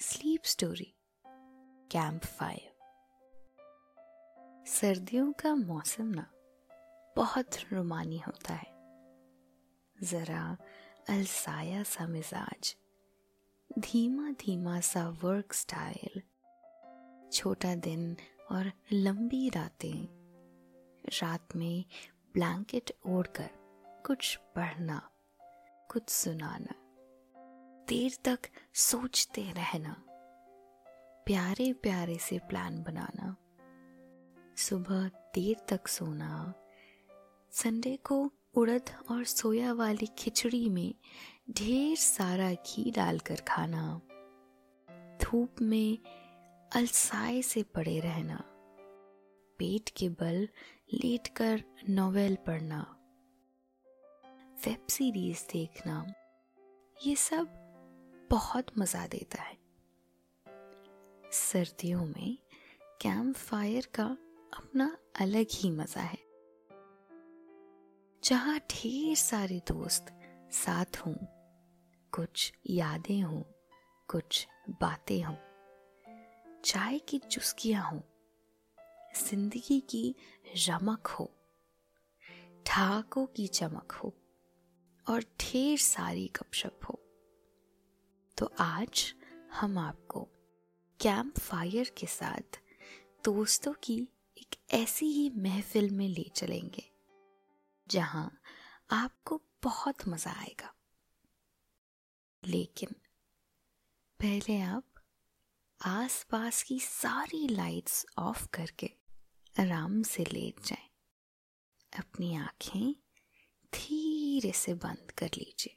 Sleep story camp fire सर्दियों का मौसम ना बहुत रोमानी होता है। जरा अलसाया सा मिजाज धीमा धीमा सा वर्क स्टाइल छोटा दिन और लंबी रातें। रात में ब्लैंकेट ओढ़कर कुछ पढ़ना, कुछ सुनाना। देर तक सोचते रहना। प्यारे प्यारे से प्लान बनाना। सुबह देर तक सोना। संडे को उड़द और सोया वाली खिचड़ी में ढेर सारा घी डालकर खाना। धूप में अलसाए से पड़े रहना। पेट के बल लेटकर नोवेल पढ़ना। वेब सीरीज़ देखना। ये सब बहुत मज़ा देता है। सर्दियों में कैंप फायर का अपना अलग ही मज़ा है। जहाँ ढेर सारे दोस्त साथ हों, कुछ यादें हों, कुछ बातें हों, चाय की चुस्कियाँ हों, ज़िंदगी की रमक हो ठाकों की चमक हो और ढेर सारी गपशप हो। तो आज हम आपको कैंप फायर के साथ दोस्तों की एक ऐसी ही महफिल में ले चलेंगे, जहाँ आपको बहुत मज़ा आएगा लेकिन पहले आप आसपास की सारी लाइट्स ऑफ़ करके आराम से लेट जाएँ। अपनी आँखें धीरे से बंद कर लीजिए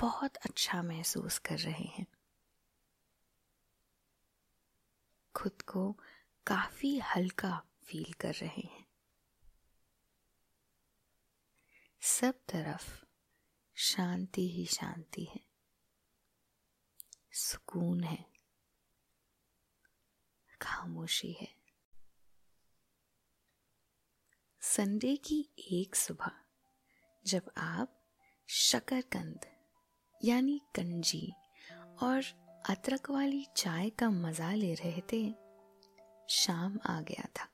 बहुत अच्छा महसूस कर रहे हैं। खुद को काफ़ी हल्का फील कर रहे हैं। सब तरफ़ शांति ही शांति है। सुकून है। खामोशी है। संडे की एक सुबह जब आप शकरकंद यानी कंजी और अदरक वाली चाय का मज़ा ले रहे थे। शाम आ गया था।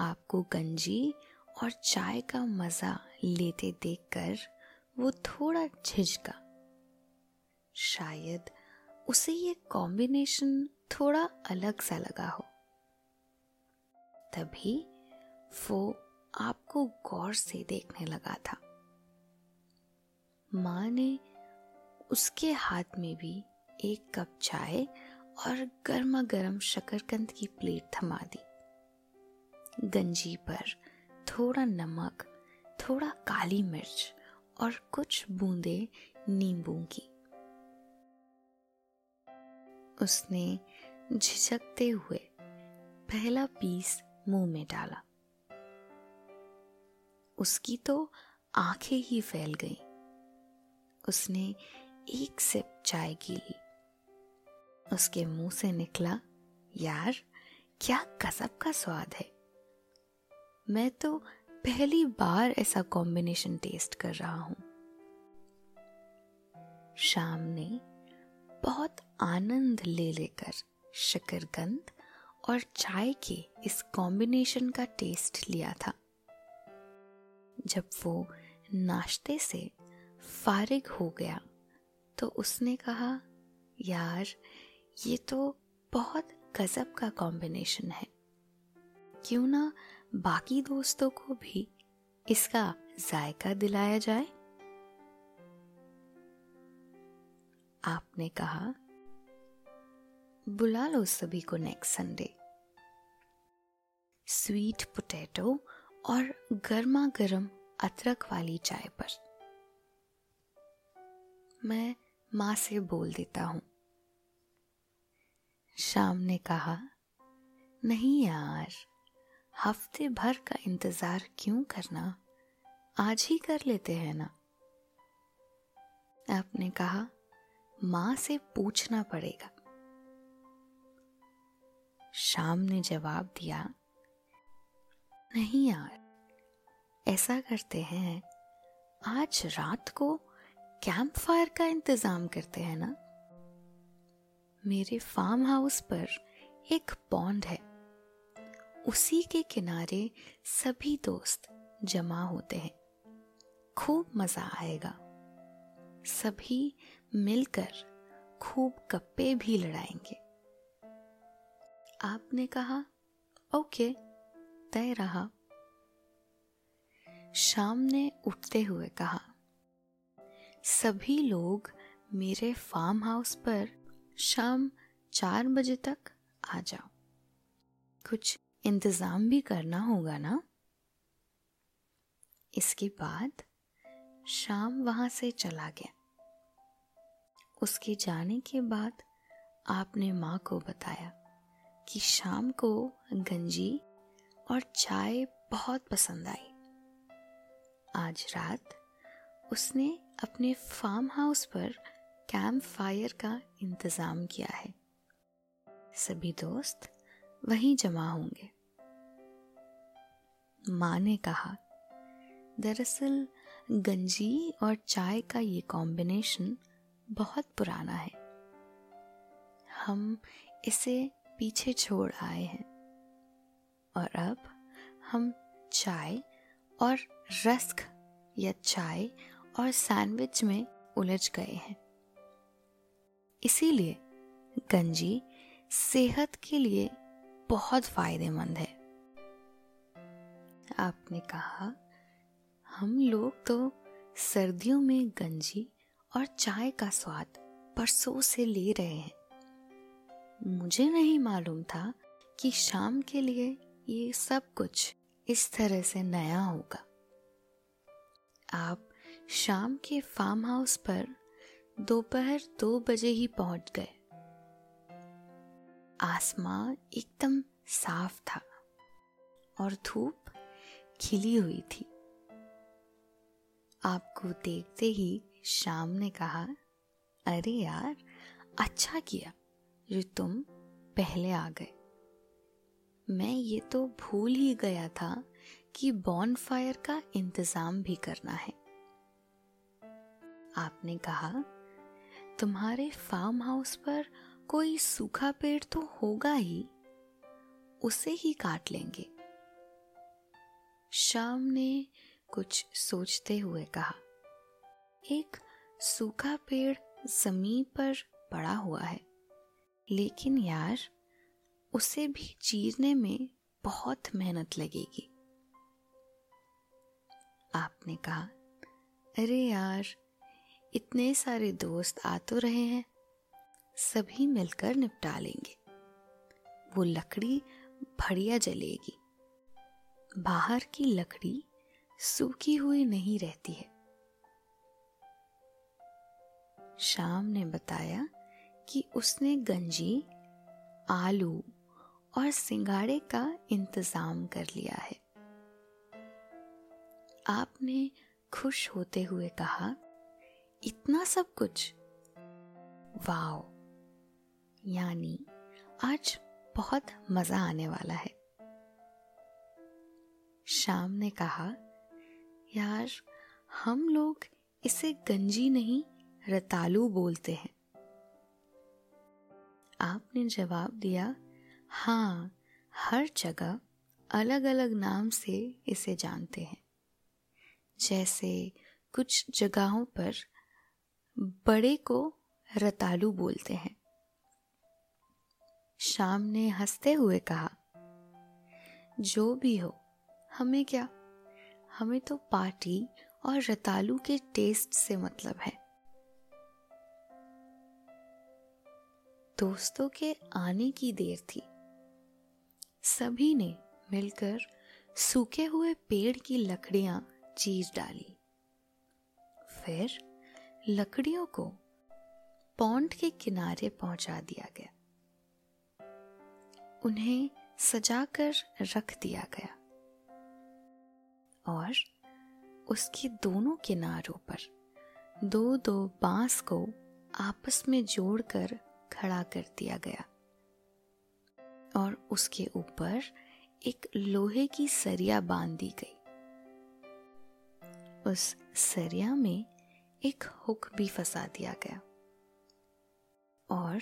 आपको गंजी और चाय का मज़ा लेते देखकर वो थोड़ा झिझका। शायद उसे ये कॉम्बिनेशन थोड़ा अलग सा लगा हो। तभी वो आपको गौर से देखने लगा था। माँ ने उसके हाथ में भी एक कप चाय और गर्मा गर्म शकरकंद की प्लेट थमा दी। गंजी पर थोड़ा नमक, थोड़ा काली मिर्च और कुछ बूंदे नींबू की। उसने झिझकते हुए पहला पीस मुँह में डाला। उसकी तो आँखें ही फैल गईं। उसने एक सिप चाय की ली। उसके मुँह से निकला, यार, क्या कसब का स्वाद है? मैं तो पहली बार ऐसा कॉम्बिनेशन टेस्ट कर रहा हूँ। शाम ने बहुत आनंद ले लेकर शकरकंद और चाय के इस कॉम्बिनेशन का टेस्ट लिया था। जब वो नाश्ते से फारिग हो गया। तो उसने कहा, यार, ये तो बहुत गजब का कॉम्बिनेशन है। क्यों ना बाकी दोस्तों को भी इसका जायका दिलाया जाए? आपने कहा, बुला लो सभी को नेक्स्ट संडे स्वीट पोटैटो और गर्मा गर्म अदरक वाली चाय पर। मैं माँ से बोल देता हूँ। शाम ने कहा, नहीं यार, हफ़्ते भर का इंतज़ार क्यों करना? आज ही कर लेते हैं ना? आपने कहा, माँ से पूछना पड़ेगा। शाम ने जवाब दिया, नहीं यार, ऐसा करते हैं, आज रात को कैंप फायर का इंतज़ाम करते हैं ना? मेरे फार्म हाउस पर एक पॉन्ड है। उसी के किनारे सभी दोस्त जमा होते हैं। खूब मज़ा आएगा। सभी मिलकर खूब गप्पे भी लड़ाएँगे। आपने कहा, ओके, तय रहा। शाम ने उठते हुए कहा सभी लोग मेरे फार्म हाउस पर शाम चार बजे तक आ जाओ। कुछ इंतज़ाम भी करना होगा ना? इसके बाद शाम वहाँ से चला गया। उसके जाने के बाद आपने माँ को बताया कि शाम को गंजी और चाय बहुत पसंद आई। आज रात उसने अपने फार्म हाउस पर कैंप फायर का इंतज़ाम किया है। सभी दोस्त वहीं जमा होंगे। माँ ने कहा, दरअसल गंजी और चाय का ये कॉम्बिनेशन बहुत पुराना है। हम इसे पीछे छोड़ आए हैं। और अब हम चाय और रस्क या चाय और सैंडविच में उलझ गए हैं। इसीलिए गंजी सेहत के लिए बहुत फ़ायदेमंद है। आपने कहा, हम लोग तो सर्दियों में गंजी और चाय का स्वाद परसों से ले रहे हैं। मुझे नहीं मालूम था कि शाम के लिए ये सब कुछ इस तरह से नया होगा। आप शाम के फार्म हाउस पर दोपहर दो बजे ही पहुँच गए। आसमां एकदम साफ़ था और धूप खिली हुई थी। आपको देखते ही शाम ने कहा, अरे यार अच्छा किया जो तुम पहले आ गए। मैं ये तो भूल ही गया था कि बॉन फायर का इंतज़ाम भी करना है। आपने कहा, तुम्हारे फार्म हाउस पर कोई सूखा पेड़ तो होगा ही, उसे ही काट लेंगे। शाम ने कुछ सोचते हुए कहा, एक सूखा पेड़ ज़मीन पर पड़ा हुआ है, लेकिन यार, उसे भी चीरने में बहुत मेहनत लगेगी। आपने कहा, अरे यार इतने सारे दोस्त आ तो रहे हैं। सभी मिलकर निपटा लेंगे। वो लकड़ी बढ़िया जलेगी। बाहर की लकड़ी सूखी हुई नहीं रहती है। शाम ने बताया कि उसने गंजी, आलू और सिंगाड़े का इंतज़ाम कर लिया है। आपने खुश होते हुए कहा इतना सब कुछ। वाओ। यानी आज बहुत मज़ा आने वाला है। शाम ने कहा, यार, हम लोग इसे गंजी नहीं, रतालू बोलते हैं। आपने जवाब दिया हाँ हर जगह अलग अलग नाम से इसे जानते हैं। जैसे कुछ जगहों पर बड़े को रतालू बोलते हैं। शाम ने हँसते हुए कहा, जो भी हो, हमें क्या? हमें तो पार्टी और रतालू के टेस्ट से मतलब है। दोस्तों के आने की देर थी। सभी ने मिलकर सूखे हुए पेड़ की लकड़ियाँ चीज़ डाली। फिर लकड़ियों को पौंड के किनारे पहुँचा दिया गया। उन्हें सजाकर रख दिया गया और उसके दोनों किनारों पर दो दो बाँस को आपस में जोड़कर खड़ा कर दिया गया और उसके ऊपर एक लोहे की सरिया बाँध दी गई। उस सरिया में एक हुक भी फंसा दिया गया। और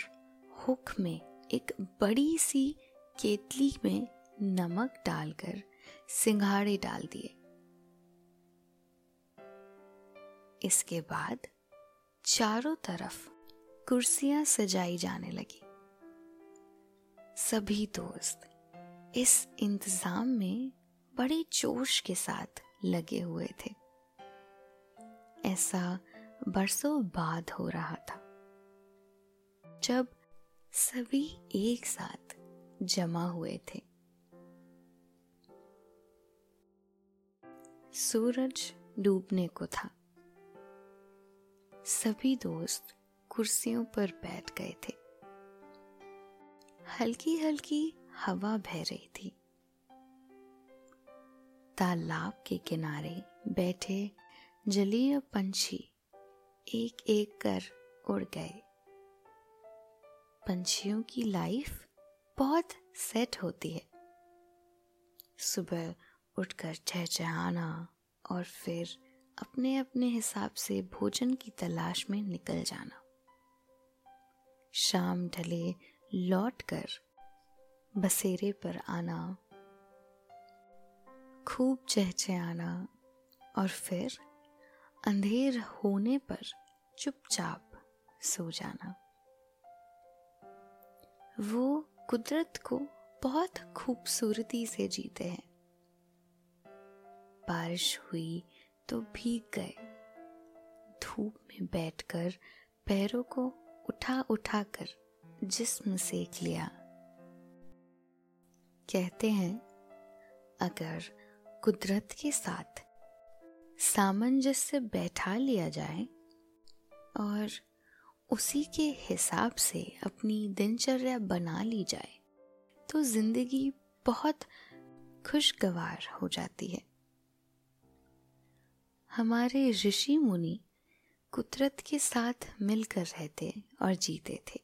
हुक में एक बड़ी सी केतली में नमक डालकर सिंघाड़े डाल दिए। इसके बाद चारों तरफ़ कुर्सियाँ सजाई जाने लगी। सभी दोस्त इस इंतज़ाम में बड़े जोश के साथ लगे हुए थे। ऐसा बरसों बाद हो रहा था। जब सभी एक साथ जमा हुए थे। सूरज डूबने को था। सभी दोस्त कुर्सियों पर बैठ गए थे। हल्की हल्की हवा बह रही थी। तालाब के किनारे बैठे जलीय पंछी एक एक कर उड़ गए। पंछियों की लाइफ बहुत सेट होती है। सुबह उठकर चहचहाना और फिर अपने अपने हिसाब से भोजन की तलाश में निकल जाना। शाम ढले लौट कर बसेरे पर आना, खूब चहचहाना और फिर अंधेर होने पर चुपचाप सो जाना। वो कुदरत को बहुत खूबसूरती से जीते हैं। बारिश हुई तो भीग गए। धूप में बैठकर पैरों को उठा उठा कर जिस्म सेक लिया। कहते हैं, अगर कुदरत के साथ सामंजस्य बैठा लिया जाए और उसी के हिसाब से अपनी दिनचर्या बना ली जाए तो ज़िंदगी बहुत खुशगवार हो जाती है। हमारे ऋषि मुनि कुदरत के साथ मिलकर रहते और जीते थे।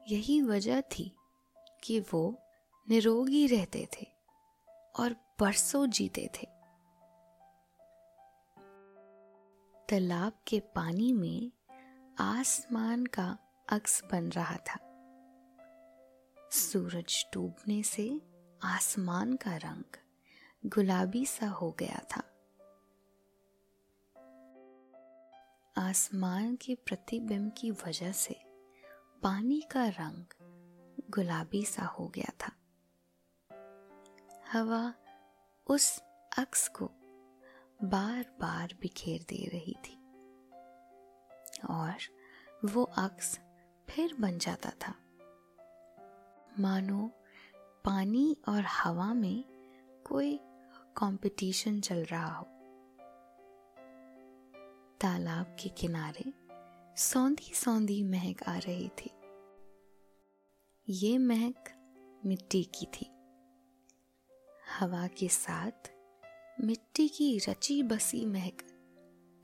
यही वजह थी कि वो निरोगी रहते थे और बरसों जीते थे। तालाब के पानी में आसमान का अक्स बन रहा था। सूरज डूबने से आसमान का रंग गुलाबी सा हो गया था। आसमान के प्रतिबिंब की वजह से पानी का रंग गुलाबी सा हो गया था। हवा उस अक्स को बार बार बिखेर दे रही थी। और वो अक्स फिर बन जाता था। मानो, पानी और हवा में कोई कंपटीशन चल रहा हो। तालाब के किनारे सौंधी सौंधी महक आ रही थी। ये महक मिट्टी की थी। हवा के साथ मिट्टी की रची बसी महक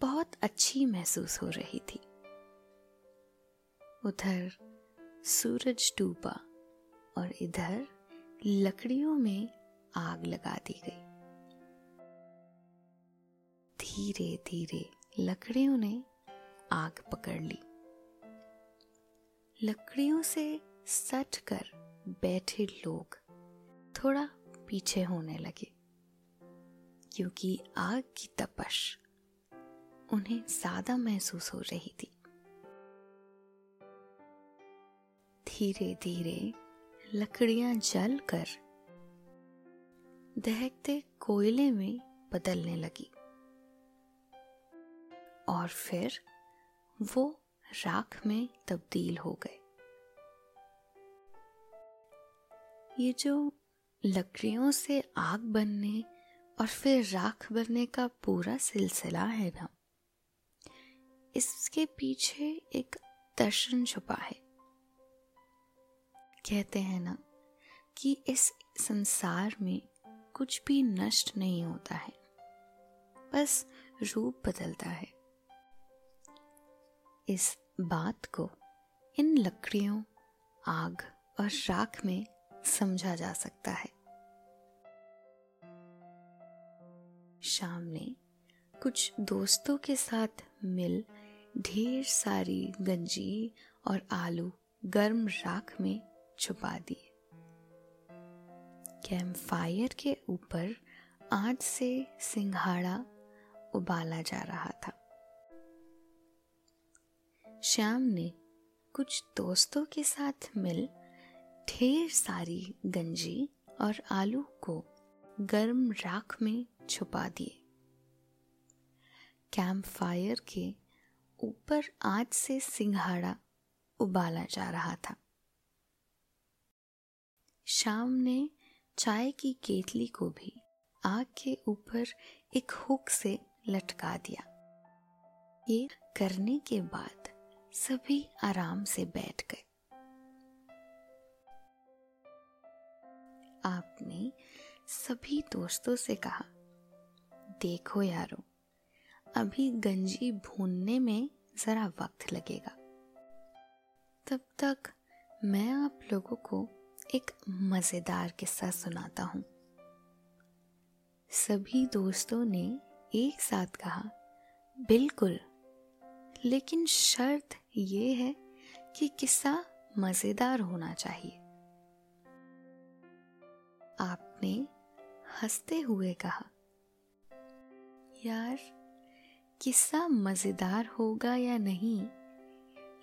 बहुत अच्छी महसूस हो रही थी। उधर सूरज डूबा और इधर लकड़ियों में आग लगा दी गई। धीरे धीरे लकड़ियों ने आग पकड़ ली। लकड़ियों से सट कर बैठे लोग थोड़ा पीछे होने लगे। क्योंकि आग की तपश उन्हें ज़्यादा महसूस हो रही थी। धीरे धीरे लकड़ियाँ जलकर दहकते कोयले में बदलने लगी। और फिर वो राख में तब्दील हो गए। ये जो लकड़ियों से आग बनने और फिर राख बनने का पूरा सिलसिला है ना। इसके पीछे एक दर्शन छुपा है। कहते हैं ना कि इस संसार में कुछ भी नष्ट नहीं होता है, बस रूप बदलता है। इस बात को इन लकड़ियों, आग और राख में समझा जा सकता है। शाम ने कुछ दोस्तों के साथ मिल ढेर सारी गंजी और आलू गर्म राख में छुपा दिए। कैंप फायर के ऊपर आज से सिंघाड़ा उबाला जा रहा था। श्याम ने कुछ दोस्तों के साथ मिल ढेर सारी गंजी और आलू को गर्म राख में छुपा दिए। कैंप फायर के ऊपर आज से सिंघाड़ा उबाला जा रहा था। शाम ने चाय की केतली को भी आग के ऊपर एक हुक से लटका दिया। ये करने के बाद सभी आराम से बैठ गए। आपने सभी दोस्तों से कहा देखो यारो, अभी गंजी भूनने में जरा वक्त लगेगा। तब तक मैं आप लोगों को एक मज़ेदार किस्सा सुनाता हूँ। सभी दोस्तों ने एक साथ कहा, बिल्कुल, लेकिन शर्त ये है कि किस्सा मज़ेदार होना चाहिए। आपने हँसते हुए कहा यार, किस्सा मज़ेदार होगा या नहीं,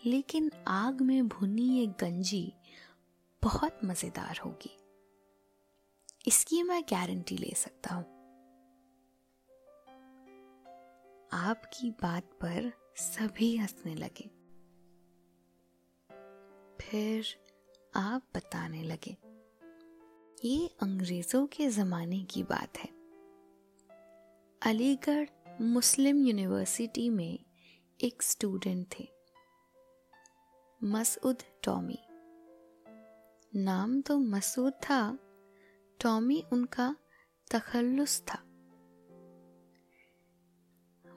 लेकिन आग में भुनी ये गंजी बहुत मज़ेदार होगी। इसकी मैं गारंटी ले सकता हूँ। आपकी बात पर सभी हंसने लगे। फिर आप बताने लगे। ये अंग्रेज़ों के जमाने की बात है। अलीगढ़ मुस्लिम यूनिवर्सिटी में एक स्टूडेंट थे। मसूद टॉमी। नाम तो मसूद था, टॉमी उनका तखल्लुस था।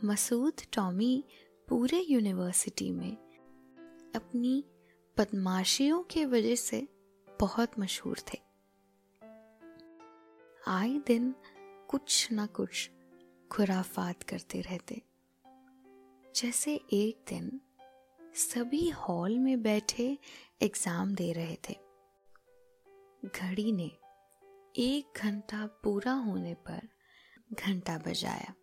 मसूद टॉमी पूरे यूनिवर्सिटी में अपनी बदमाशियों के वजह से बहुत मशहूर थे। आए दिन कुछ ना कुछ खुराफात करते रहते। जैसे एक दिन सभी हॉल में बैठे एग्ज़ाम दे रहे थे। घड़ी ने एक घंटा पूरा होने पर घंटा बजाया।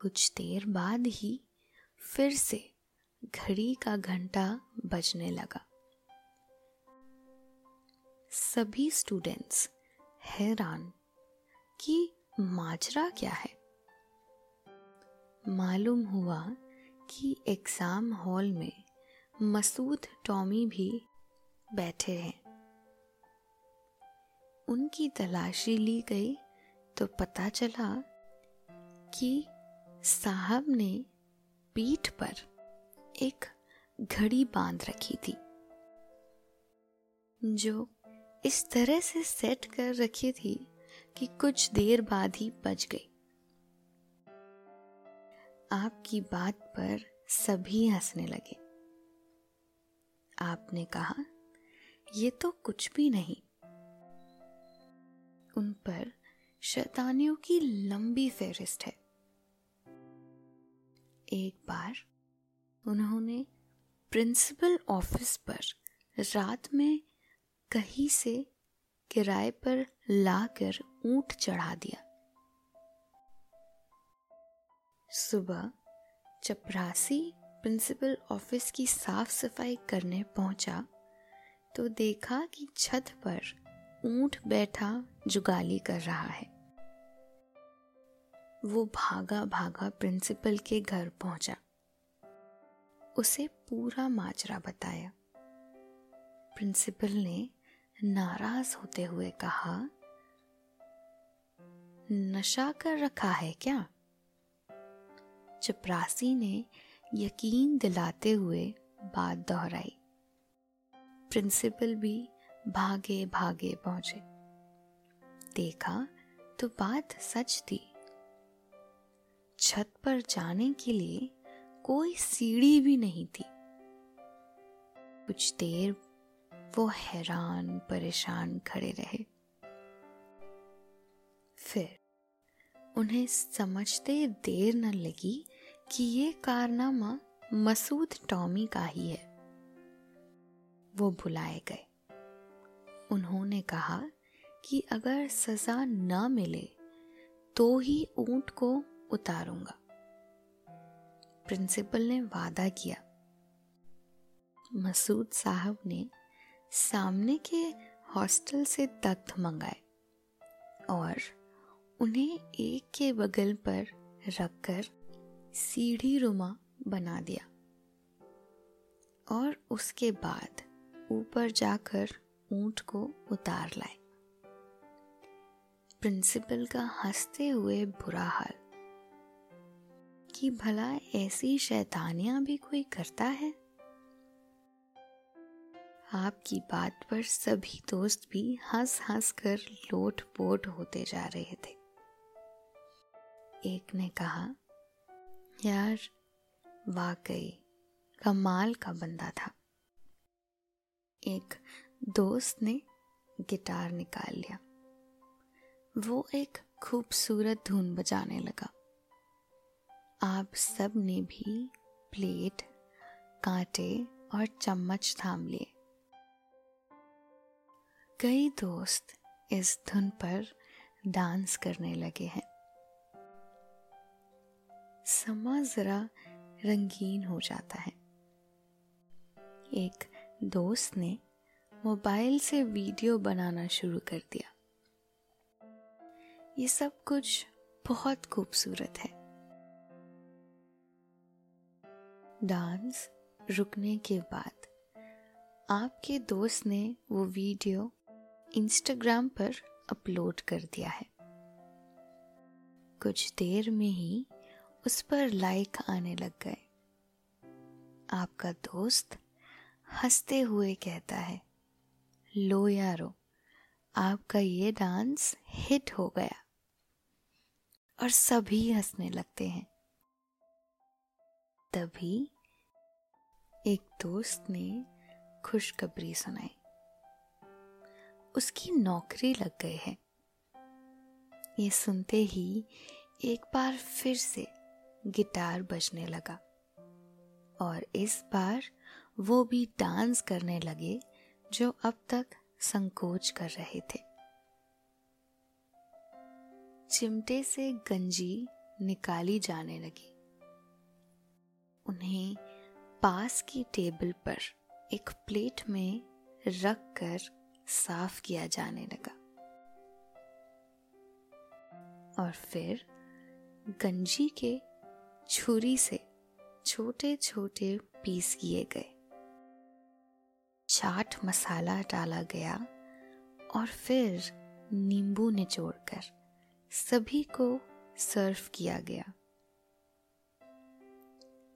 कुछ देर बाद ही फिर से घड़ी का घंटा बजने लगा। सभी स्टूडेंट्स हैरान कि माजरा क्या है? मालूम हुआ कि एग्ज़ाम हॉल में मसूद टॉमी भी बैठे हैं। उनकी तलाशी ली गई तो पता चला कि साहब ने पीठ पर एक घड़ी बाँध रखी थी, जो इस तरह से सेट कर रखी थी कि कुछ देर बाद ही बच गई। आपकी बात पर सभी हंसने लगे। आपने कहा, ये तो कुछ भी नहीं। उन पर शैतानियों की लंबी फेरिस्त है। एक बार उन्होंने प्रिंसिपल ऑफ़िस पर रात में कहीं से किराए पर लाकर ऊँट चढ़ा दिया। सुबह चपरासी प्रिंसिपल ऑफ़िस की साफ़ सफ़ाई करने पहुँचा तो देखा कि छत पर ऊँट बैठा जुगाली कर रहा है। वो भागा भागा प्रिंसिपल के घर पहुँचा। उसे पूरा माजरा बताया। प्रिंसिपल ने नाराज़ होते हुए कहा, नशा कर रखा है क्या? चपरासी ने यकीन दिलाते हुए बात दोहराई। प्रिंसिपल भी भागे भागे पहुँचे। देखा तो बात सच थी। छत पर जाने के लिए कोई सीढ़ी भी नहीं थी। कुछ देर वो हैरान, परेशान खड़े रहे। फिर उन्हें समझते देर न लगी कि ये कारनामा मसूद टॉमी का ही है। वो बुलाए गए। उन्होंने कहा कि अगर सजा न मिले तो ही ऊँट को उतारूँगा। प्रिंसिपल ने वादा किया। मसूद साहब ने सामने के हॉस्टल से तख्त मंगाए और उन्हें एक के बगल पर रखकर सीढ़ी रुमा बना दिया और उसके बाद ऊपर जाकर ऊँट को उतार लाए। प्रिंसिपल का हँसते हुए बुरा हाल, कि भला ऐसी शैतानियाँ भी कोई करता है? आपकी बात पर सभी दोस्त भी हंस हंस कर लोट पोट होते जा रहे थे। एक ने कहा, यार, वाकई, कमाल का बंदा था। एक दोस्त ने गिटार निकाल लिया। वो एक खूबसूरत धुन बजाने लगा। आप सबने भी प्लेट, कांटे और चम्मच थाम लिए। कई दोस्त इस धुन पर डांस करने लगे हैं। समा जरा रंगीन हो जाता है। एक दोस्त ने मोबाइल से वीडियो बनाना शुरू कर दिया। ये सब कुछ बहुत खूबसूरत है। डांस रुकने के बाद आपके दोस्त ने वो वीडियो इंस्टाग्राम पर अपलोड कर दिया है। कुछ देर में ही उस पर लाइक आने लग गए। आपका दोस्त हँसते हुए कहता है, लो यारो, आपका ये डांस हिट हो गया। और सभी हंसने लगते हैं। तभी एक दोस्त ने खुशखबरी सुनाई। उसकी नौकरी लग गए हैं। ये सुनते ही एक बार फिर से गिटार बजने लगा और इस बार वो भी डांस करने लगे जो अब तक संकोच कर रहे थे। चिमटे से गंजी निकाली जाने लगी। उन्हें पास की टेबल पर एक प्लेट में रख कर साफ़ किया जाने लगा। और फिर गंजी के छुरी से छोटे छोटे पीस किए गए। चाट मसाला डाला गया और फिर नींबू निचोड़कर सभी को सर्व किया गया।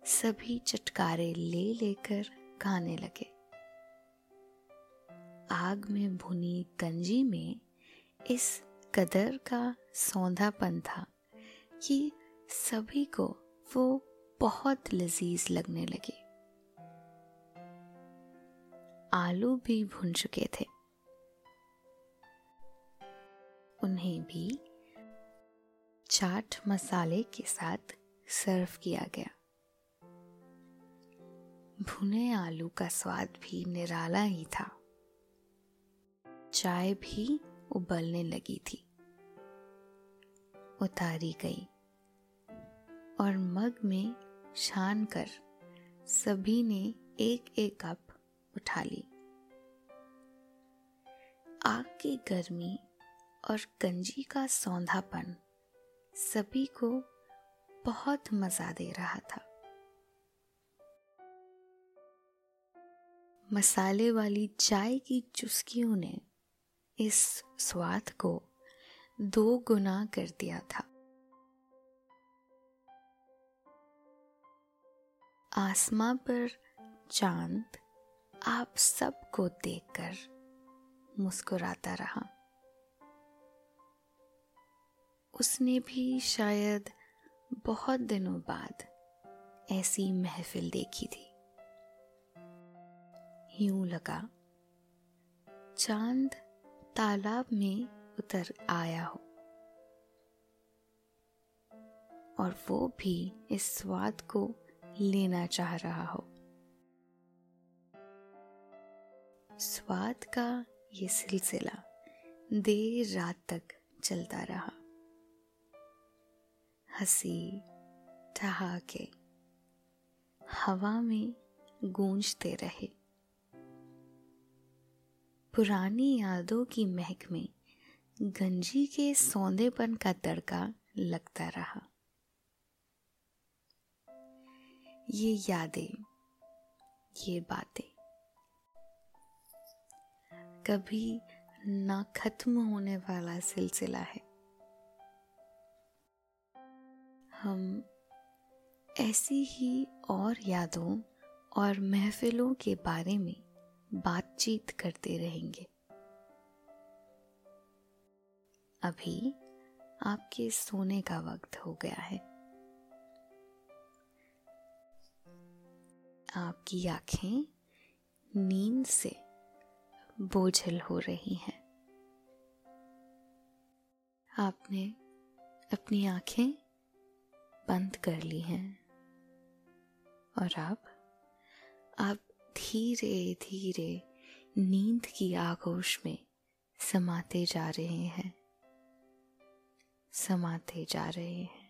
सभी चटकारे ले लेकर खाने लगे। आग में भुनी गंजी में इस कदर का सौंधापन था कि सभी को वो बहुत लजीज लगने लगे। आलू भी भुन चुके थे। उन्हें भी चाट मसाले के साथ सर्व किया गया। भुने आलू का स्वाद भी निराला ही था। चाय भी उबलने लगी थी। उतारी गई और मग में छान कर सभी ने एक एक कप उठा ली। आग की गर्मी और गंजी का सौंधापन सभी को बहुत मज़ा दे रहा था। मसाले वाली चाय की चुस्कियों ने इस स्वाद को दो गुना कर दिया था। आसमां पर चाँद आप सबको देखकर मुस्कुराता रहा। उसने भी शायद बहुत दिनों बाद ऐसी महफिल देखी थी। यूँ लगा, चाँद तालाब में उतर आया हो। और वो भी इस स्वाद को लेना चाह रहा हो। स्वाद का ये सिलसिला देर रात तक चलता रहा। हँसी ठहाके हवा में गूंजते रहे। पुरानी यादों की महक में गंजी के सौंदेपन का तड़का लगता रहा। ये यादें, ये बातें कभी ना खत्म होने वाला सिलसिला है। हम ऐसी ही और यादों और महफिलों के बारे में बातचीत करते रहेंगे। अभी आपके सोने का वक्त हो गया है। आपकी आँखें नींद से बोझल हो रही हैं। आपने अपनी आँखें बंद कर ली हैं और अब आप धीरे धीरे नींद की आगोश में समाते जा रहे हैं। समाते जा रहे हैं।